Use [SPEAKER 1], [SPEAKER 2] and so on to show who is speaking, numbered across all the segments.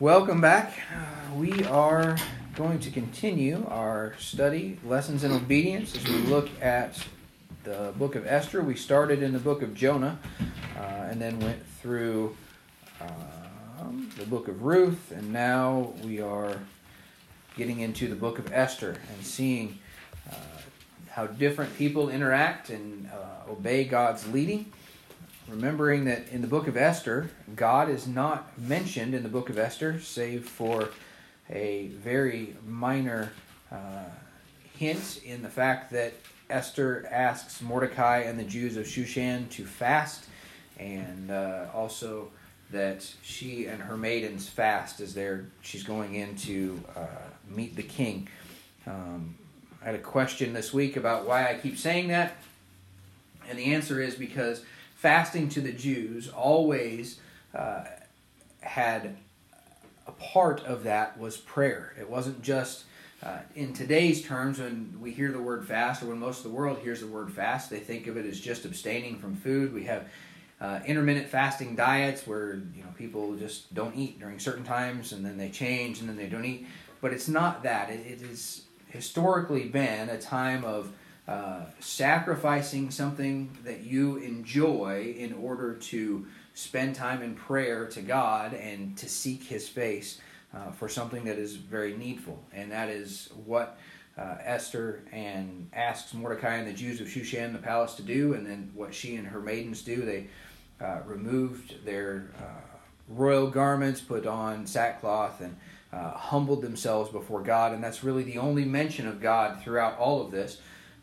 [SPEAKER 1] Welcome back. Uh, we are going to continue our study, Lessons in Obedience, as we look at the book of Esther. We started in the book of Jonah uh, and then went through um, the book of Ruth, and now we are getting into the book of Esther and seeing uh, how different people interact and uh, obey God's leading remembering that in the book of Esther, God is not mentioned in the book of Esther, save for a very minor uh, hint in the fact that Esther asks Mordecai and the Jews of Shushan to fast, and uh, also that she and her maidens fast as they're she's going in to uh, meet the king. Um, I had a question this week about why I keep saying that, and the answer is because fasting to the Jews always uh, had a part of that was prayer. It wasn't just uh, in today's terms when we hear the word fast, or when most of the world hears the word fast, they think of it as just abstaining from food. We have uh, intermittent fasting diets where you know people just don't eat during certain times and then they change and then they don't eat. But it's not that. it, it has historically been a time of uh, sacrificing something that you enjoy in order to spend time in prayer to God and to seek His face uh, for something that is very needful. And that is what uh, Esther and asks Mordecai and the Jews of Shushan the palace to do, and then what she and her maidens do. They uh, removed their uh, royal garments, put on sackcloth, and humbled themselves before God. And that's really the only mention of God throughout all of this.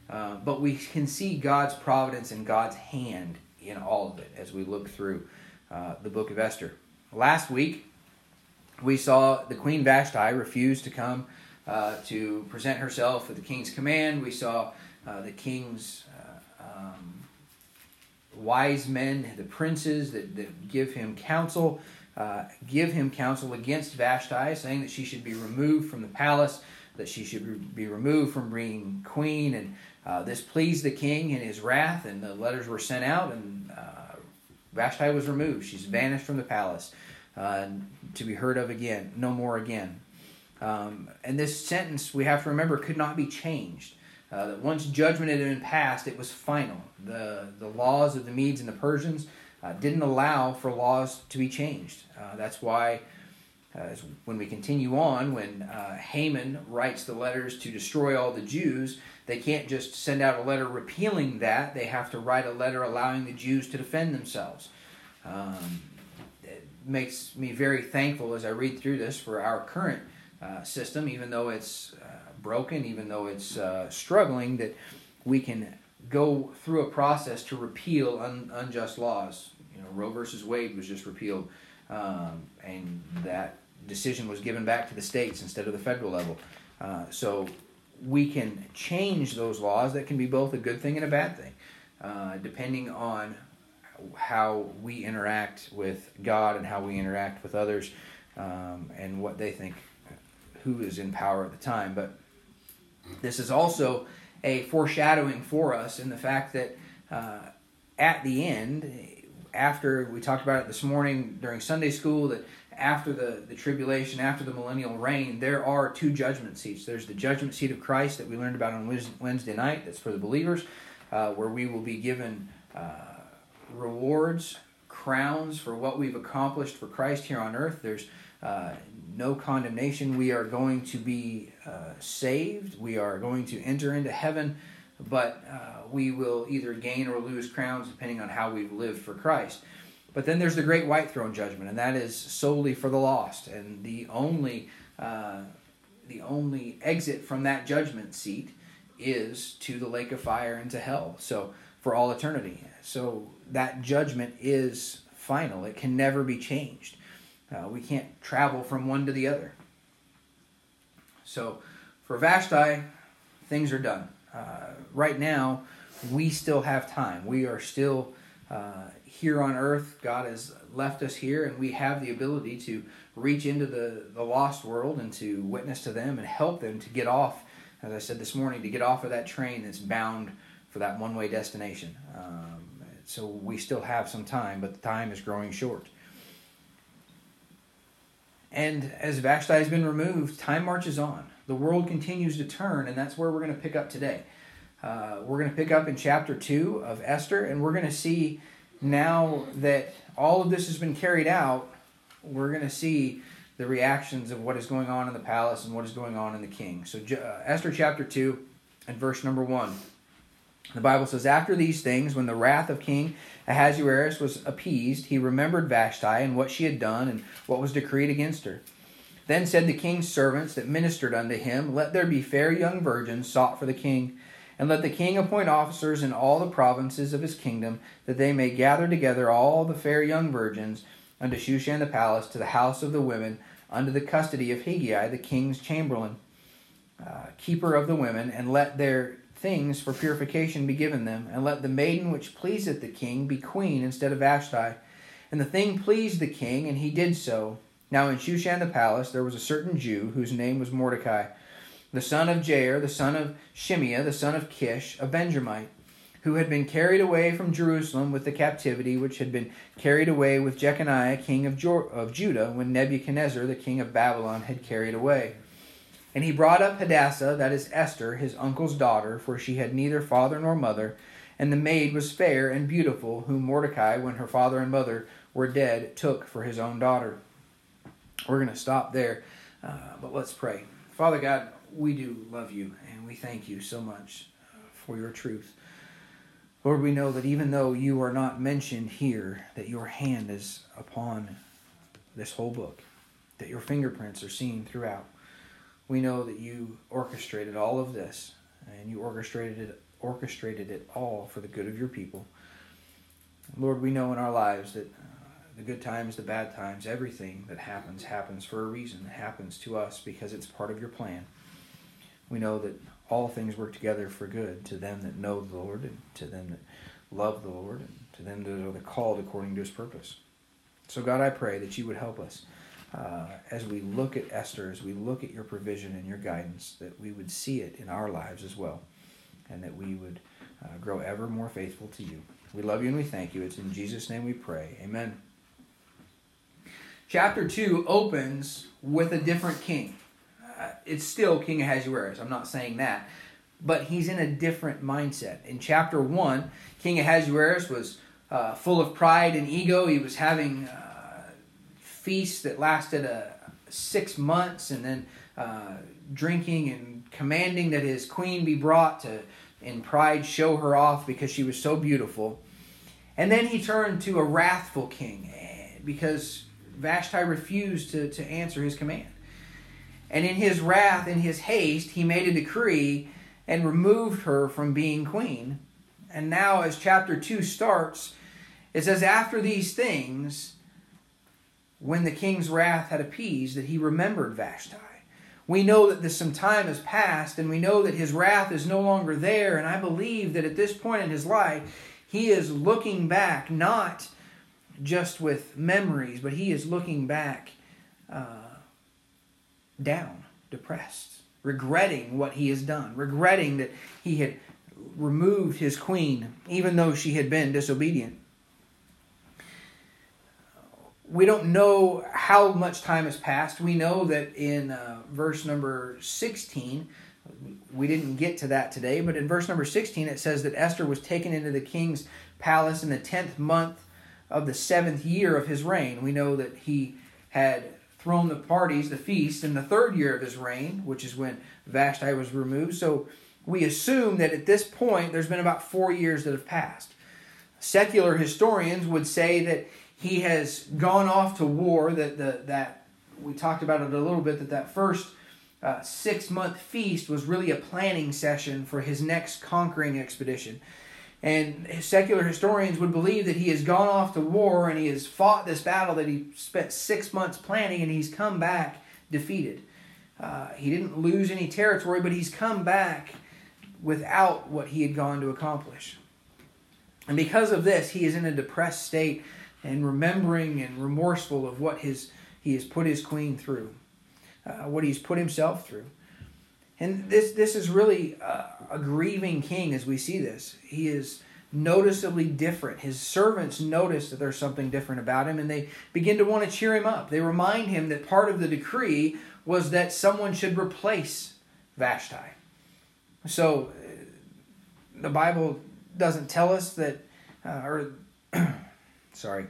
[SPEAKER 1] Uh, but we can see God's providence and God's hand in all of it as we look through uh, the book of Esther. Last week, we saw the Queen Vashti refuse to come uh, to present herself at the king's command. We saw uh, the king's uh, um, wise men, the princes that, that give him counsel, give him counsel against Vashti, saying that she should be removed from the palace, that she should be removed from being queen, and uh, this pleased the king in his wrath, and the letters were sent out, and uh, Vashti was removed. She's vanished from the palace uh, to be heard of again, no more again. Um, and this sentence, we have to remember, could not be changed. Uh, that once judgment had been passed, it was final. The, the laws of the Medes and the Persians uh, didn't allow for laws to be changed. That's why uh, when we continue on, when uh, Haman writes the letters to destroy all the Jews, they can't just send out a letter repealing that. They have to write a letter allowing the Jews to defend themselves. Um, it makes me very thankful as I read through this for our current uh, system, even though it's uh, broken, even though it's uh, struggling, that we can go through a process to repeal un- unjust laws. You know, Roe versus Wade was just repealed, um, and that decision was given back to the states instead of the federal level. Uh, so we can change those laws that can be both a good thing and a bad thing, uh, depending on how we interact with God and how we interact with others um, and what they think who is in power at the time. But this is also a foreshadowing for us in the fact that uh, at the end, after we talked about it this morning during Sunday school, that after the, the tribulation, after the millennial reign, there are two judgment seats. There's the judgment seat of Christ that we learned about on Wednesday night, that's for the believers, uh, where we will be given uh, rewards, crowns for what we've accomplished for Christ here on earth. There's uh, no condemnation. We are going to be uh, saved, we are going to enter into heaven, but uh, we will either gain or lose crowns depending on how we've lived for Christ. But then there's the great white throne judgment, and that is solely for the lost. And the only uh, the only exit from that judgment seat is to the lake of fire and to hell. So for all eternity. So that judgment is final. It can never be changed. Uh, we can't travel from one to the other. So for Vashti, things are done. Uh, right now, we still have time. We are still uh, here on earth. God has left us here, and we have the ability to reach into the, the lost world and to witness to them and help them to get off, as I said this morning, to get off of that train that's bound for that one way destination. Um, so we still have some time, but the time is growing short. And as Vashti has been removed, time marches on. The world continues to turn, and that's where we're going to pick up today. Uh, we're going to pick up in chapter 2 of Esther, and we're going to see now that all of this has been carried out, we're going to see the reactions of what is going on in the palace and what is going on in the king. So, uh, Esther chapter 2 and verse number 1. The Bible says, After these things, when the wrath of King Ahasuerus was appeased, he remembered Vashti and what she had done and what was decreed against her. Then said the king's servants that ministered unto him, Let there be fair young virgins sought for the king, and let the king appoint officers in all the provinces of his kingdom, that they may gather together all the fair young virgins unto Shushan the palace, to the house of the women, under the custody of Hegai, the king's chamberlain, uh, keeper of the women, and let their things for purification be given them, and let the maiden which pleaseth the king be queen instead of Vashti. And the thing pleased the king, and he did so. Now in Shushan the palace there was a certain Jew, whose name was Mordecai, the son of Jair, the son of Shimei, the son of Kish, a Benjamite, who had been carried away from Jerusalem with the captivity which had been carried away with Jeconiah, king of, of Judah, when Nebuchadnezzar, the king of Babylon, had carried away. And he brought up Hadassah, that is Esther, his uncle's daughter, for she had neither father nor mother, and the maid was fair and beautiful, whom Mordecai, when her father and mother were dead, took for his own daughter. We're going to stop there, uh, but let's pray. Father God, we do love you, and we thank you so much uh, for your truth. Lord, we know that even though you are not mentioned here, that your hand is upon this whole book, that your fingerprints are seen throughout we know that you orchestrated all of this and you orchestrated it orchestrated it all for the good of your people. Lord, we know in our lives that uh, the good times, the bad times, everything that happens happens for a reason. It happens to us because it's part of your plan. We know that all things work together for good to them that know the Lord and to them that love the Lord and to them that are called according to his purpose. So God, I pray that you would help us uh, as we look at Esther, as we look at your provision and your guidance, that we would see it in our lives as well, and that we would uh, grow ever more faithful to you. We love you and we thank you. It's in Jesus' name we pray. Amen. Chapter 2 opens with a different king. Uh, it's still King Ahasuerus. I'm not saying that. But he's in a different mindset. In chapter 1, King Ahasuerus was uh, full of pride and ego. He was having uh, feast that lasted uh, six months, and then uh, drinking and commanding that his queen be brought to, in pride, show her off because she was so beautiful. And then he turned to a wrathful king eh, because Vashti refused to, to answer his command. And in his wrath, in his haste, he made a decree and removed her from being queen. And now, as chapter 2 starts, it says, After these things, when the king's wrath had appeased, that he remembered Vashti. We know that this, some time has passed, and we know that his wrath is no longer there. And I believe that at this point in his life, he is looking back, not just with memories, but he is looking back uh, down, depressed, regretting what he has done, regretting that he had removed his queen, even though she had been disobedient we don't know how much time has passed. We know that in uh, verse number 16, we didn't get to that today, but in verse number 16 it says that Esther was taken into the king's palace in the 10th month of the seventh year of his reign. We know that he had thrown the parties, the feast, in the third year of his reign, which is when Vashti was removed. So we assume that at this point there's been about four years that have passed. Secular historians would say that he has gone off to war. That the that we talked about it a little bit. That that first uh, six month feast was really a planning session for his next conquering expedition. And secular historians would believe that he has gone off to war and he has fought this battle that he spent six months planning and he's come back defeated. Uh, he didn't lose any territory, but he's come back without what he had gone to accomplish. And because of this, he is in a depressed state and remembering and remorseful of what his he has put his queen through, uh, what he's put himself through. And this this is really a, a grieving king as we see this. He is noticeably different. His servants notice that there's something different about him and they begin to want to cheer him up. They remind him that part of the decree was that someone should replace Vashti. So uh, the Bible doesn't tell us that, uh, or sorry,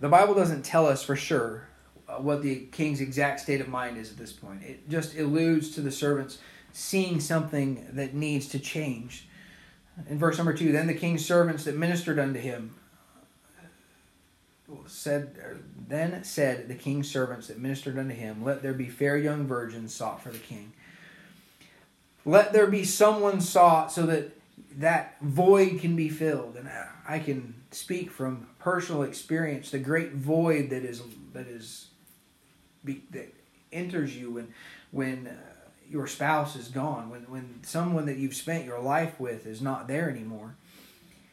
[SPEAKER 1] the Bible doesn't tell us for sure uh, what the king's exact state of mind is at this point. It just alludes to the servants seeing something that needs to change. In verse number two, then the king's servants that ministered unto him said, then said the king's servants that ministered unto him, Let there be fair young virgins sought for the king. Let there be someone sought so that that void can be filled. And I can speak from personal experience the great void that is that is that enters you when when uh, your spouse is gone, when when someone that you've spent your life with is not there anymore.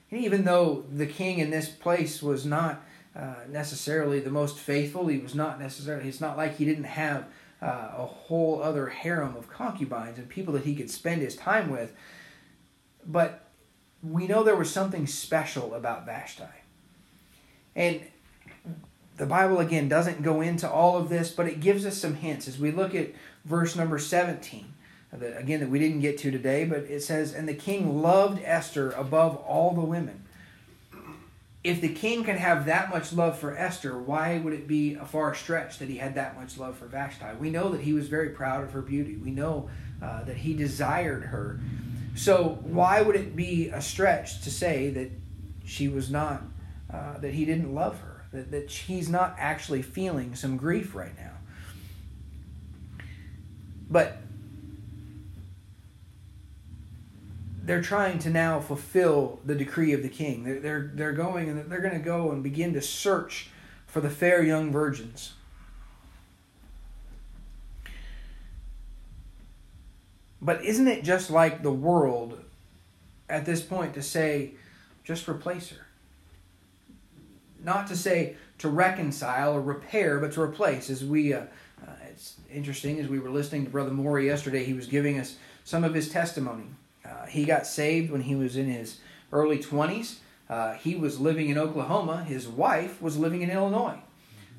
[SPEAKER 1] And even though the king in this place was not uh, necessarily the most faithful, he was not necessarily. It's not like he didn't have uh, a whole other harem of concubines and people that he could spend his time with. But we know there was something special about Vashti. And the Bible, again, doesn't go into all of this, but it gives us some hints as we look at verse number 17. That, again, that we didn't get to today, but it says, And the king loved Esther above all the women. If the king can have that much love for Esther, why would it be a far stretch that he had that much love for Vashti? We know that he was very proud of her beauty. We know uh, that he desired her. So, why would it be a stretch to say that she was not, uh, that he didn't love her? That, that he's not actually feeling some grief right now. But they're trying to now fulfill the decree of the king. They're, they're, they're going and they're going to go and begin to search for the fair young virgins. But isn't it just like the world at this point to say, just replace her? Not to say to reconcile or repair, but to replace. As we, uh, uh, it's interesting as we were listening to Brother Morey yesterday, he was giving us some of his testimony. Uh, he got saved when he was in his early 20s. Uh, he was living in Oklahoma. His wife was living in Illinois.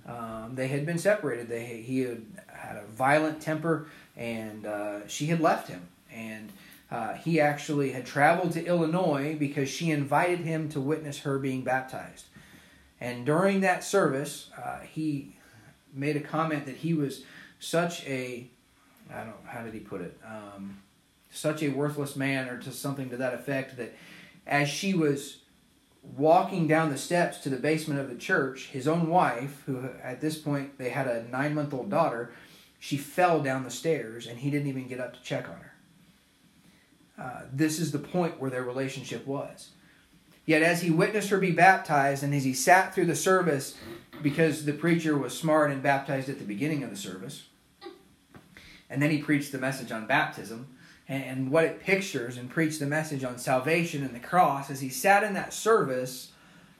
[SPEAKER 1] Um, they had been separated. They he had had a violent temper, and uh, she had left him. And uh, he actually had traveled to Illinois because she invited him to witness her being baptized. And during that service, uh, he made a comment that he was such a, I don't how did he put it? Um, such a worthless man, or to something to that effect, that as she was walking down the steps to the basement of the church, his own wife, who at this point they had a nine month old daughter, she fell down the stairs and he didn't even get up to check on her. Uh, this is the point where their relationship was. Yet as he witnessed her be baptized, and as he sat through the service, because the preacher was smart and baptized at the beginning of the service, and then he preached the message on baptism and what it pictures, and preached the message on salvation and the cross, as he sat in that service,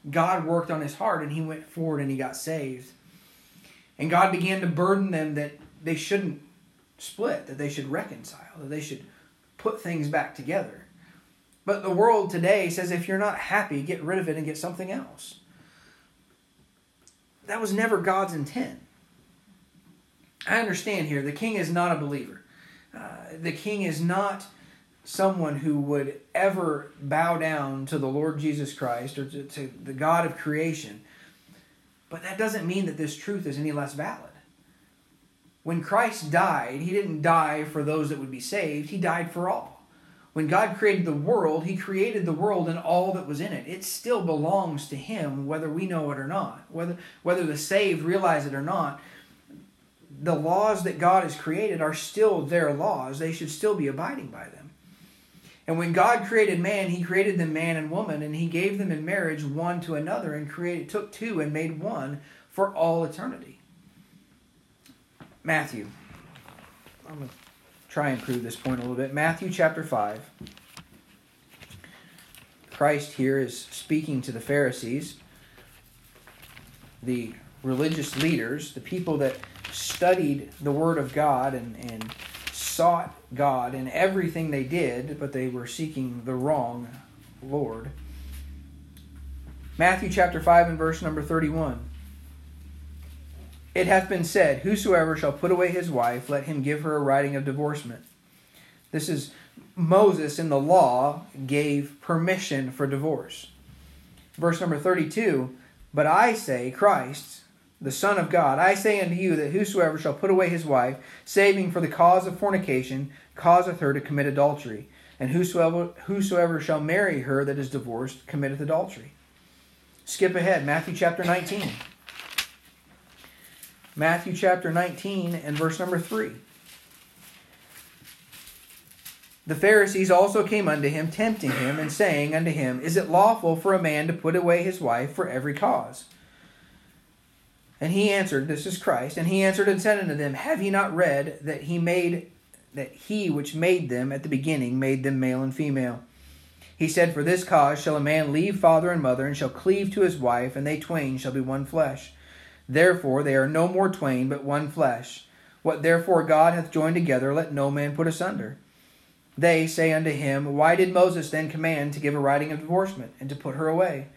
[SPEAKER 1] God worked on his heart and he went forward and he got saved. And God began to burden them that they shouldn't split, that they should reconcile, that they should put things back together. But the world today says if you're not happy, get rid of it and get something else. That was never God's intent. I understand here, the king is not a believer. Uh, the king is not someone who would ever bow down to the Lord Jesus Christ or to, to the God of creation. But that doesn't mean that this truth is any less valid. When Christ died, he didn't die for those that would be saved, he died for all. When God created the world, He created the world and all that was in it. It still belongs to Him, whether we know it or not. Whether, whether the saved realize it or not, the laws that God has created are still their laws. They should still be abiding by them. And when God created man, He created them man and woman, and He gave them in marriage one to another, and created took two and made one for all eternity. Matthew. Try and prove this point a little bit. Matthew chapter 5. Christ here is speaking to the Pharisees, the religious leaders, the people that studied the Word of God and, and sought God in everything they did, but they were seeking the wrong Lord. Matthew chapter 5 and verse number 31. It hath been said, Whosoever shall put away his wife, let him give her a writing of divorcement. This is Moses in the law gave permission for divorce. Verse number 32 But I say, Christ, the Son of God, I say unto you that whosoever shall put away his wife, saving for the cause of fornication, causeth her to commit adultery. And whosoever, whosoever shall marry her that is divorced committeth adultery. Skip ahead, Matthew chapter 19. Matthew chapter 19 and verse number 3. The Pharisees also came unto him, tempting him, and saying unto him, Is it lawful for a man to put away his wife for every cause? And he answered, This is Christ, and he answered and said unto them, Have ye not read that he made that he which made them at the beginning made them male and female? He said, For this cause shall a man leave father and mother, and shall cleave to his wife, and they twain shall be one flesh. Therefore they are no more twain, but one flesh. What therefore God hath joined together, let no man put asunder. They say unto him, Why did Moses then command to give a writing of divorcement, and to put her away?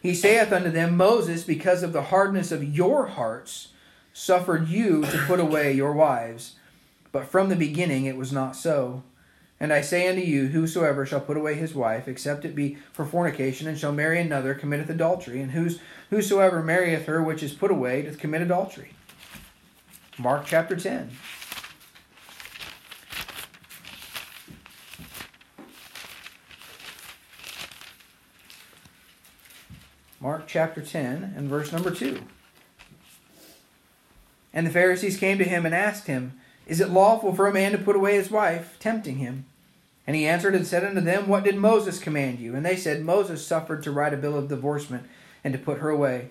[SPEAKER 1] He saith unto them, Moses, because of the hardness of your hearts, suffered you to put away your wives. But from the beginning it was not so. And I say unto you, whosoever shall put away his wife, except it be for fornication, and shall marry another, committeth adultery. And whos, whosoever marrieth her which is put away, doth commit adultery. Mark chapter 10. Mark chapter 10 and verse number 2. And the Pharisees came to him and asked him, Is it lawful for a man to put away his wife, tempting him? And he answered and said unto them, What did Moses command you? And they said, Moses suffered to write a bill of divorcement and to put her away.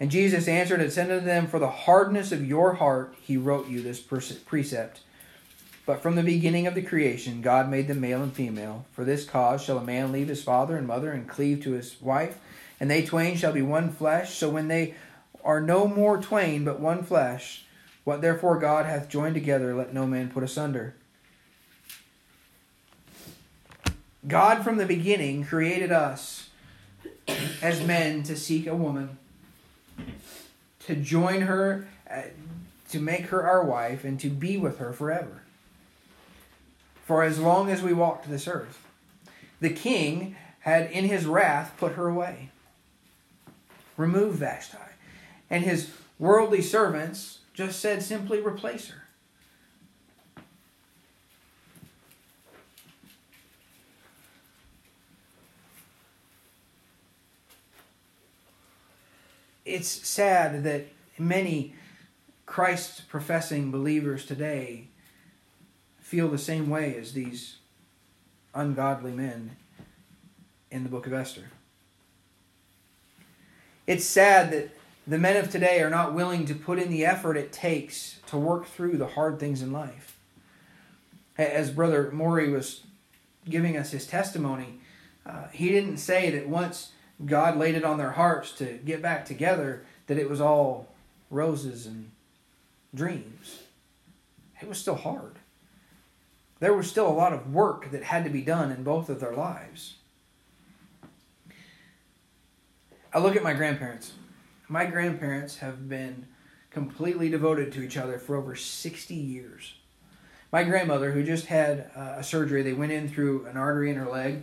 [SPEAKER 1] And Jesus answered and said unto them, For the hardness of your heart he wrote you this precept. But from the beginning of the creation, God made them male and female. For this cause shall a man leave his father and mother and cleave to his wife, and they twain shall be one flesh. So when they are no more twain, but one flesh, what therefore God hath joined together, let no man put asunder. God from the beginning created us as men to seek a woman, to join her, uh, to make her our wife, and to be with her forever. For as long as we walked this earth, the king had in his wrath put her away removed Vashti. And his worldly servants just said simply replace her. It's sad that many Christ professing believers today feel the same way as these ungodly men in the book of Esther. It's sad that the men of today are not willing to put in the effort it takes to work through the hard things in life. As Brother Morey was giving us his testimony, uh, he didn't say that once God laid it on their hearts to get back together, that it was all roses and dreams. It was still hard. There was still a lot of work that had to be done in both of their lives. I look at my grandparents. My grandparents have been completely devoted to each other for over 60 years. My grandmother, who just had uh, a surgery, they went in through an artery in her leg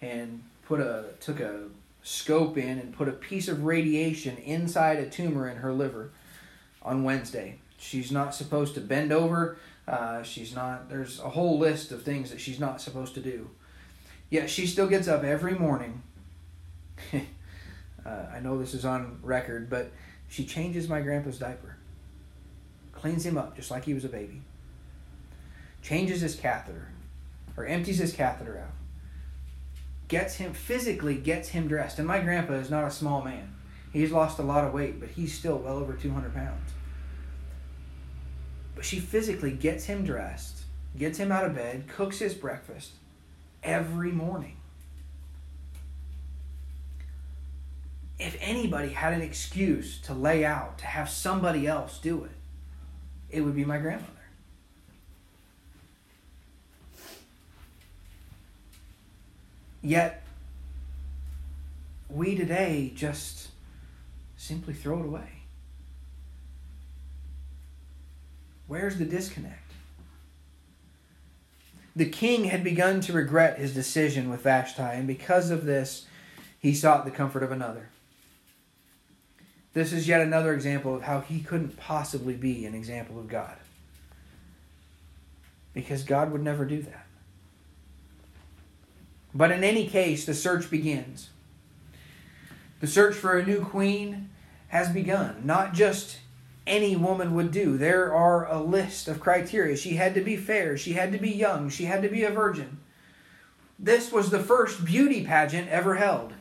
[SPEAKER 1] and put a took a scope in and put a piece of radiation inside a tumor in her liver on Wednesday. She's not supposed to bend over. Uh, she's not. There's a whole list of things that she's not supposed to do. Yet she still gets up every morning Uh, I know this is on record, but she changes my grandpa's diaper, cleans him up just like he was a baby, changes his catheter, or empties his catheter out, gets him physically gets him dressed. And my grandpa is not a small man. He's lost a lot of weight, but he's still well over 200 pounds. But she physically gets him dressed, gets him out of bed, cooks his breakfast every morning. if anybody had an excuse to lay out, to have somebody else do it, it would be my grandmother. Yet, we today just simply throw it away. Where's the disconnect? The king had begun to regret his decision with Vashti, and because of this, he sought the comfort of another. This is yet another example of how he couldn't possibly be an example of God. Because God would never do that. But in any case, the search begins. The search for a new queen has begun. Not just any woman would do. There are a list of criteria. She had to be fair, she had to be young, she had to be a virgin. This was the first beauty pageant ever held.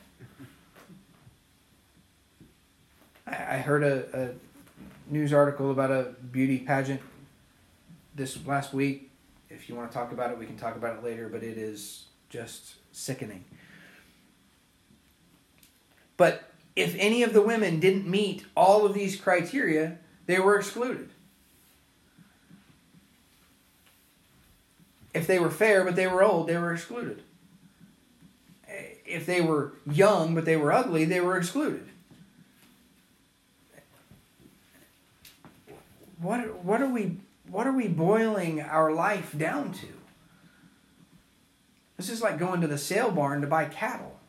[SPEAKER 1] I heard a, a news article about a beauty pageant this last week. If you want to talk about it, we can talk about it later, but it is just sickening. But if any of the women didn't meet all of these criteria, they were excluded. If they were fair but they were old, they were excluded. Eh, if they were young but they were ugly, they were excluded. What what are we what are we boiling our life down to? This is like going to the sale barn to buy cattle.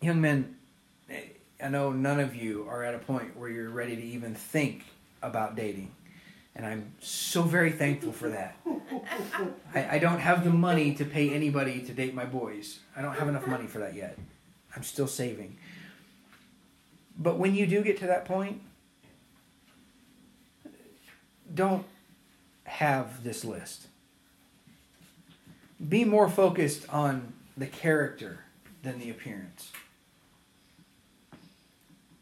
[SPEAKER 1] Young men, I know none of you are at a point where you're ready to even think about dating. And I'm so very thankful for that. I, I don't have the money to pay anybody to date my boys. I don't have enough money for that yet. I'm still saving. But when you do get to that point, don't have this list. Be more focused on the character than the appearance.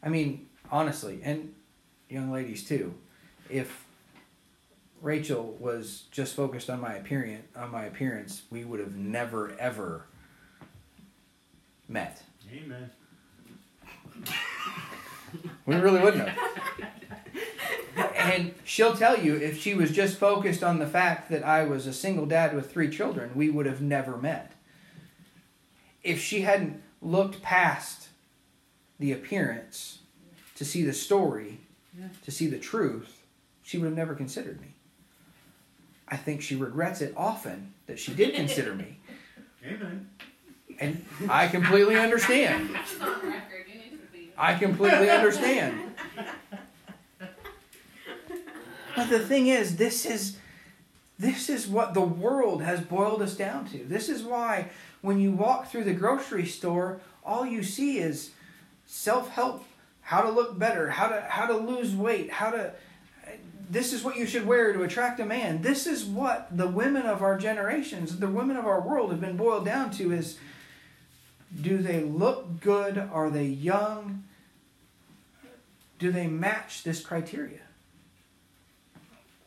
[SPEAKER 1] I mean, honestly, and young ladies too, if Rachel was just focused on my appearance, on my appearance, we would have never ever met.
[SPEAKER 2] Amen.
[SPEAKER 1] we really wouldn't have. And she'll tell you if she was just focused on the fact that I was a single dad with three children, we would have never met. If she hadn't looked past the appearance to see the story, to see the truth, she would have never considered me. I think she regrets it often that she did consider me.
[SPEAKER 2] Amen.
[SPEAKER 1] And I completely understand. I completely understand. But the thing is, this is this is what the world has boiled us down to. This is why when you walk through the grocery store, all you see is self-help, how to look better, how to how to lose weight, how to this is what you should wear to attract a man. This is what the women of our generations, the women of our world have been boiled down to is do they look good? Are they young? Do they match this criteria?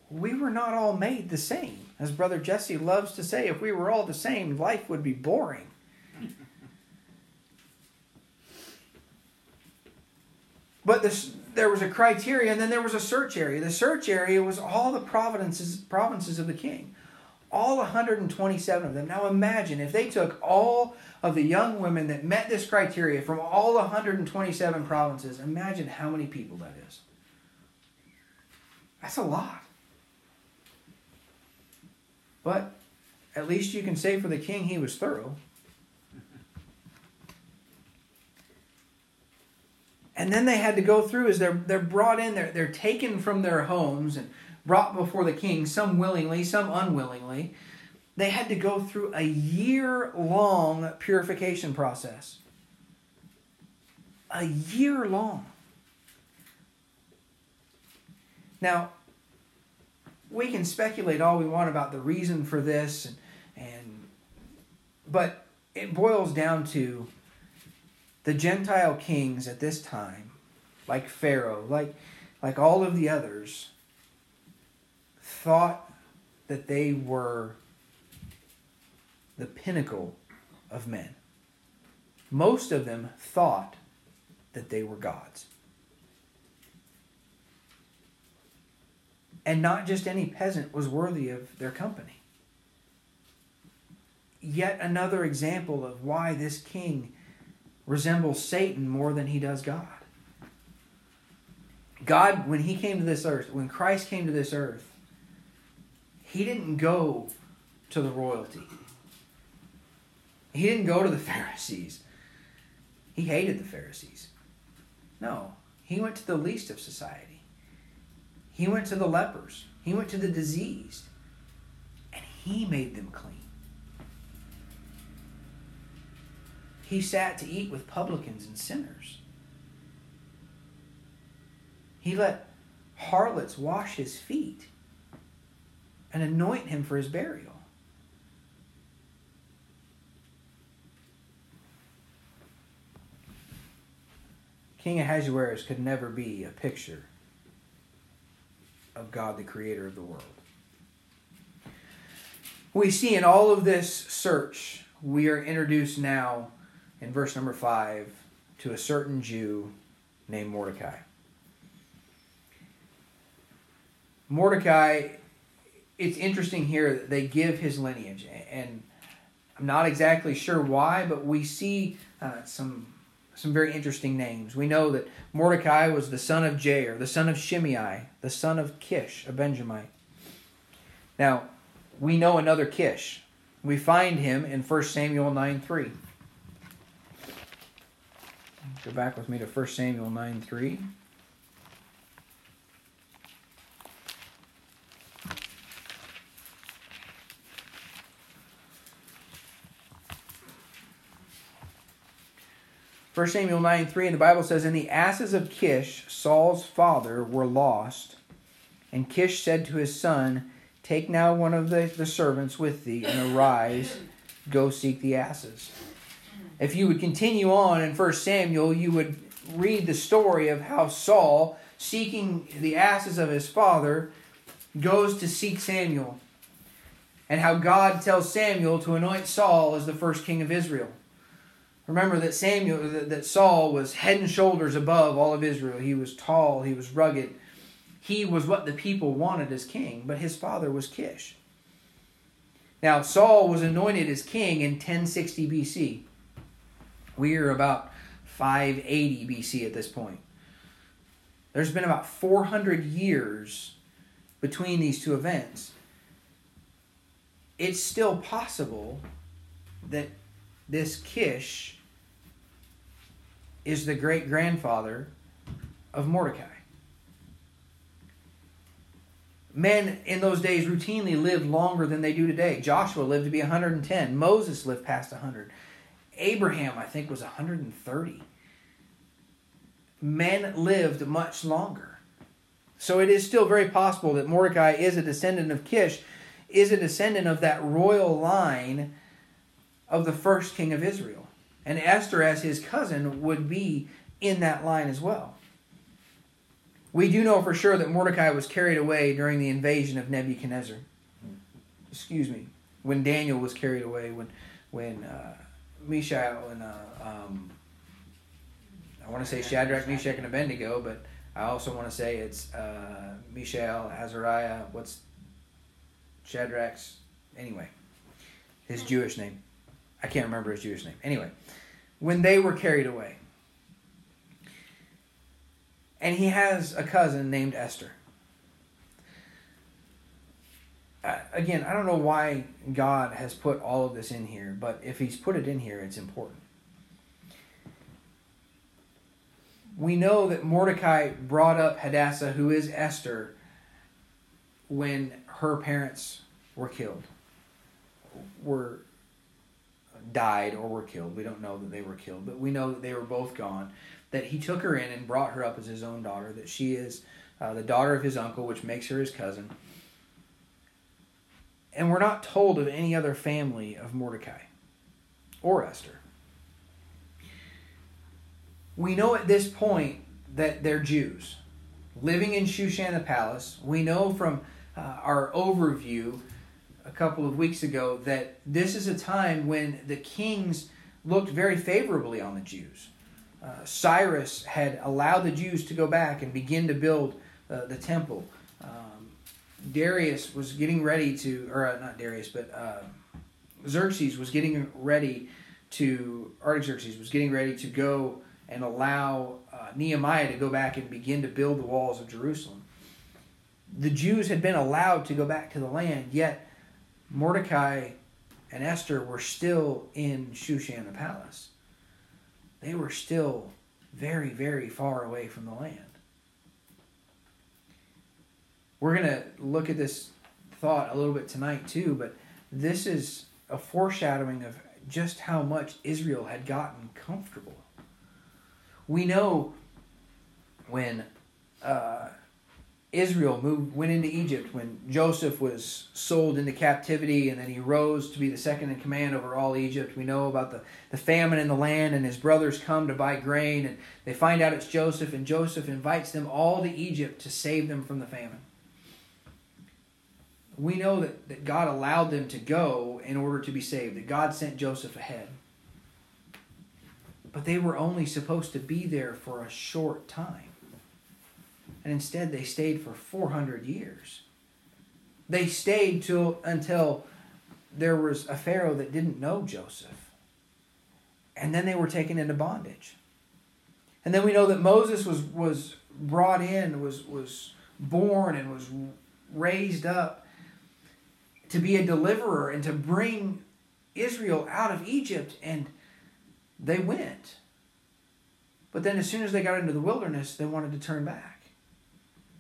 [SPEAKER 1] We were not all made the same. As Brother Jesse loves to say, if we were all the same, life would be boring. but this, there was a criteria, and then there was a search area. The search area was all the provinces, provinces of the king, all 127 of them. Now imagine if they took all of the young women that met this criteria from all 127 provinces. Imagine how many people that is. That's a lot. But at least you can say for the king he was thorough. And then they had to go through as they're they're brought in, they're they're taken from their homes and brought before the king, some willingly, some unwillingly. They had to go through a year long purification process. A year long. Now, we can speculate all we want about the reason for this and, and but it boils down to the Gentile kings at this time, like Pharaoh, like, like all of the others, thought that they were the pinnacle of men. Most of them thought that they were gods. And not just any peasant was worthy of their company. yet another example of why this king resembles Satan more than he does God. God, when he came to this earth, when Christ came to this earth, he didn't go to the royalty. He didn't go to the Pharisees. He hated the Pharisees. No, he went to the least of society. He went to the lepers. He went to the diseased. And he made them clean. He sat to eat with publicans and sinners. He let harlots wash his feet and anoint him for his burial. King Ahasuerus could never be a picture of God, the creator of the world. We see in all of this search, we are introduced now in verse number 5 to a certain Jew named Mordecai. Mordecai, it's interesting here that they give his lineage, and I'm not exactly sure why, but we see uh, some some very interesting names. We know that Mordecai was the son of Jair, the son of Shimei, the son of Kish, a Benjamite. Now, we know another Kish. We find him in 1 Samuel 9 3. Go back with me to 1 Samuel 9 3. 1 Samuel 9 3, and the Bible says, And the asses of Kish, Saul's father, were lost. And Kish said to his son, Take now one of the, the servants with thee, and arise, go seek the asses. If you would continue on in 1 Samuel, you would read the story of how Saul, seeking the asses of his father, goes to seek Samuel. And how God tells Samuel to anoint Saul as the first king of Israel. Remember that Samuel, that Saul was head and shoulders above all of Israel. He was tall, he was rugged. He was what the people wanted as king, but his father was Kish. Now, Saul was anointed as king in 1060 BC. We are about 580 BC at this point. There's been about 400 years between these two events. It's still possible that this Kish is the great grandfather of Mordecai. Men in those days routinely lived longer than they do today. Joshua lived to be 110. Moses lived past 100. Abraham, I think, was 130. Men lived much longer. So it is still very possible that Mordecai is a descendant of Kish, is a descendant of that royal line of the first king of Israel. And Esther, as his cousin, would be in that line as well. We do know for sure that Mordecai was carried away during the invasion of Nebuchadnezzar. Excuse me, when Daniel was carried away, when when uh, Mishael and uh, um, I want to say Shadrach, Meshach, and Abednego, but I also want to say it's uh, Mishael, Azariah. What's Shadrach's? Anyway, his Jewish name. I can't remember his Jewish name. Anyway, when they were carried away. And he has a cousin named Esther. Uh, again, I don't know why God has put all of this in here, but if he's put it in here, it's important. We know that Mordecai brought up Hadassah, who is Esther, when her parents were killed, were died or were killed. We don't know that they were killed, but we know that they were both gone. That he took her in and brought her up as his own daughter, that she is uh, the daughter of his uncle, which makes her his cousin. And we're not told of any other family of Mordecai or Esther. We know at this point that they're Jews living in Shushan the palace. We know from uh, our overview a couple of weeks ago that this is a time when the kings looked very favorably on the Jews. Uh, Cyrus had allowed the Jews to go back and begin to build uh, the temple. Um, Darius was getting ready to, or uh, not Darius, but uh, Xerxes was getting ready to Artaxerxes was getting ready to go and allow uh, Nehemiah to go back and begin to build the walls of Jerusalem. The Jews had been allowed to go back to the land, yet Mordecai and Esther were still in Shushan the palace. They were still very, very far away from the land. We're going to look at this thought a little bit tonight, too, but this is a foreshadowing of just how much Israel had gotten comfortable. We know when uh, Israel moved went into Egypt when Joseph was sold into captivity and then he rose to be the second in command over all Egypt. We know about the, the famine in the land and his brothers come to buy grain and they find out it's Joseph and Joseph invites them all to Egypt to save them from the famine. We know that, that God allowed them to go in order to be saved, that God sent Joseph ahead. But they were only supposed to be there for a short time and instead they stayed for 400 years. They stayed till until there was a Pharaoh that didn't know Joseph. And then they were taken into bondage. And then we know that Moses was, was brought in, was, was born, and was raised up to be a deliverer and to bring Israel out of Egypt. And they went. But then, as soon as they got into the wilderness, they wanted to turn back.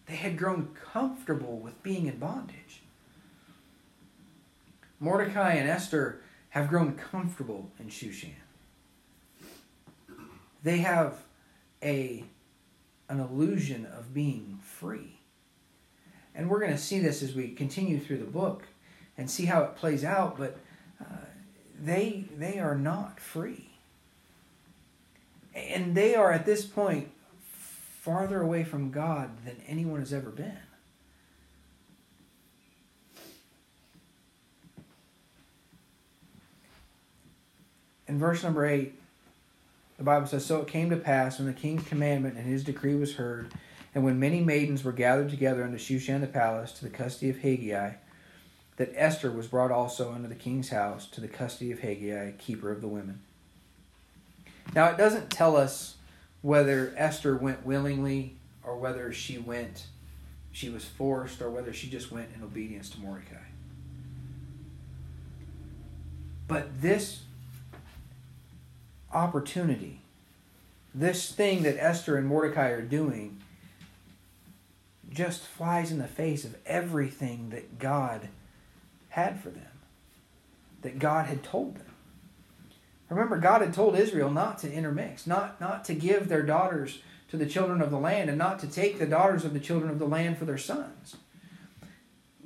[SPEAKER 1] They had grown comfortable with being in bondage. Mordecai and Esther have grown comfortable in Shushan. They have a, an illusion of being free. And we're going to see this as we continue through the book and see how it plays out, but uh, they, they are not free. And they are at this point farther away from God than anyone has ever been. In verse number 8, the Bible says, So it came to pass when the king's commandment and his decree was heard, and when many maidens were gathered together unto Shushan the palace to the custody of Hegai, that Esther was brought also unto the king's house to the custody of Hegai, keeper of the women. Now it doesn't tell us whether Esther went willingly or whether she went, she was forced, or whether she just went in obedience to Mordecai. But this opportunity, this thing that Esther and Mordecai are doing, just flies in the face of everything that God had for them, that God had told them. Remember, God had told Israel not to intermix, not, not to give their daughters to the children of the land, and not to take the daughters of the children of the land for their sons.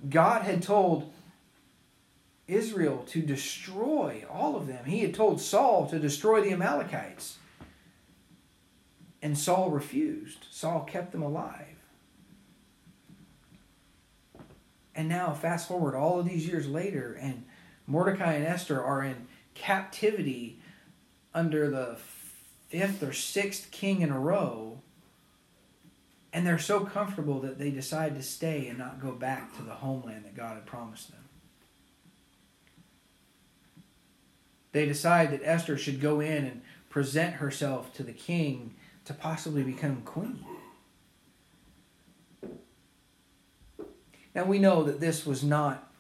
[SPEAKER 1] God had told Israel to destroy all of them. He had told Saul to destroy the Amalekites. And Saul refused. Saul kept them alive. And now, fast forward all of these years later, and Mordecai and Esther are in captivity under the fifth or sixth king in a row, and they're so comfortable that they decide to stay and not go back to the homeland that God had promised them. They decide that Esther should go in and present herself to the king to possibly become queen. Now we know that this was not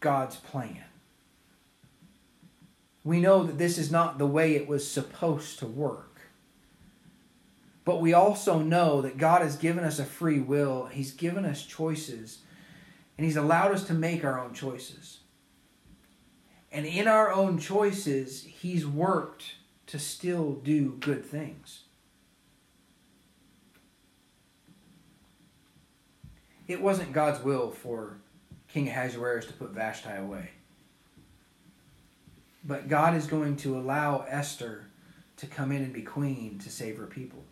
[SPEAKER 1] God's plan we know that this is not the way it was supposed to work. But we also know that God has given us a free will, He's given us choices, and He's allowed us to make our own choices. And in our own choices, He's worked to still do good things. It wasn't God's will for King Ahasuerus to put Vashti away. But God is going to allow Esther to come in and be queen to save her people.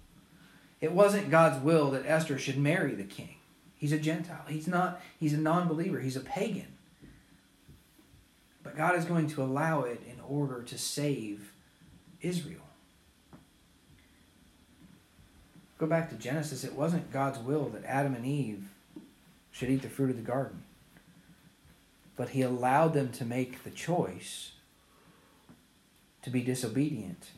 [SPEAKER 1] It wasn't God's will that Esther should marry the king. He's a Gentile. He's not, he's a non believer. He's a pagan. But God is going to allow it in order to save Israel. Go back to Genesis. It wasn't God's will that Adam and Eve should eat the fruit of the garden. But he allowed them to make the choice to be disobedient.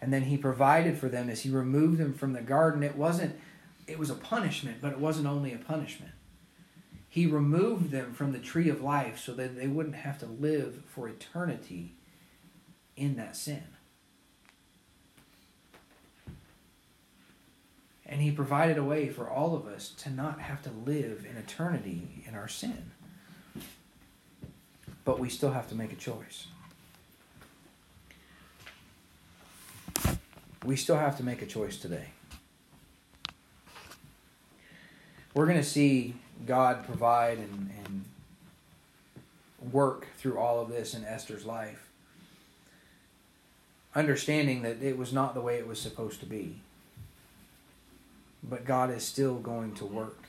[SPEAKER 1] And then he provided for them as he removed them from the garden. It wasn't it was a punishment, but it wasn't only a punishment. He removed them from the tree of life so that they wouldn't have to live for eternity in that sin. And he provided a way for all of us to not have to live in eternity in our sin. But we still have to make a choice. We still have to make a choice today. We're going to see God provide and, and work through all of this in Esther's life, understanding that it was not the way it was supposed to be. But God is still going to work.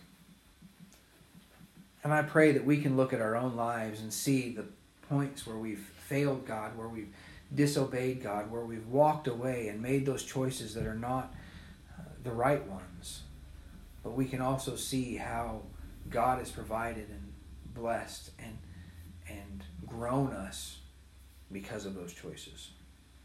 [SPEAKER 1] And I pray that we can look at our own lives and see the points where we've failed God, where we've disobeyed God, where we've walked away and made those choices that are not uh, the right ones. But we can also see how God has provided and blessed and and grown us because of those choices.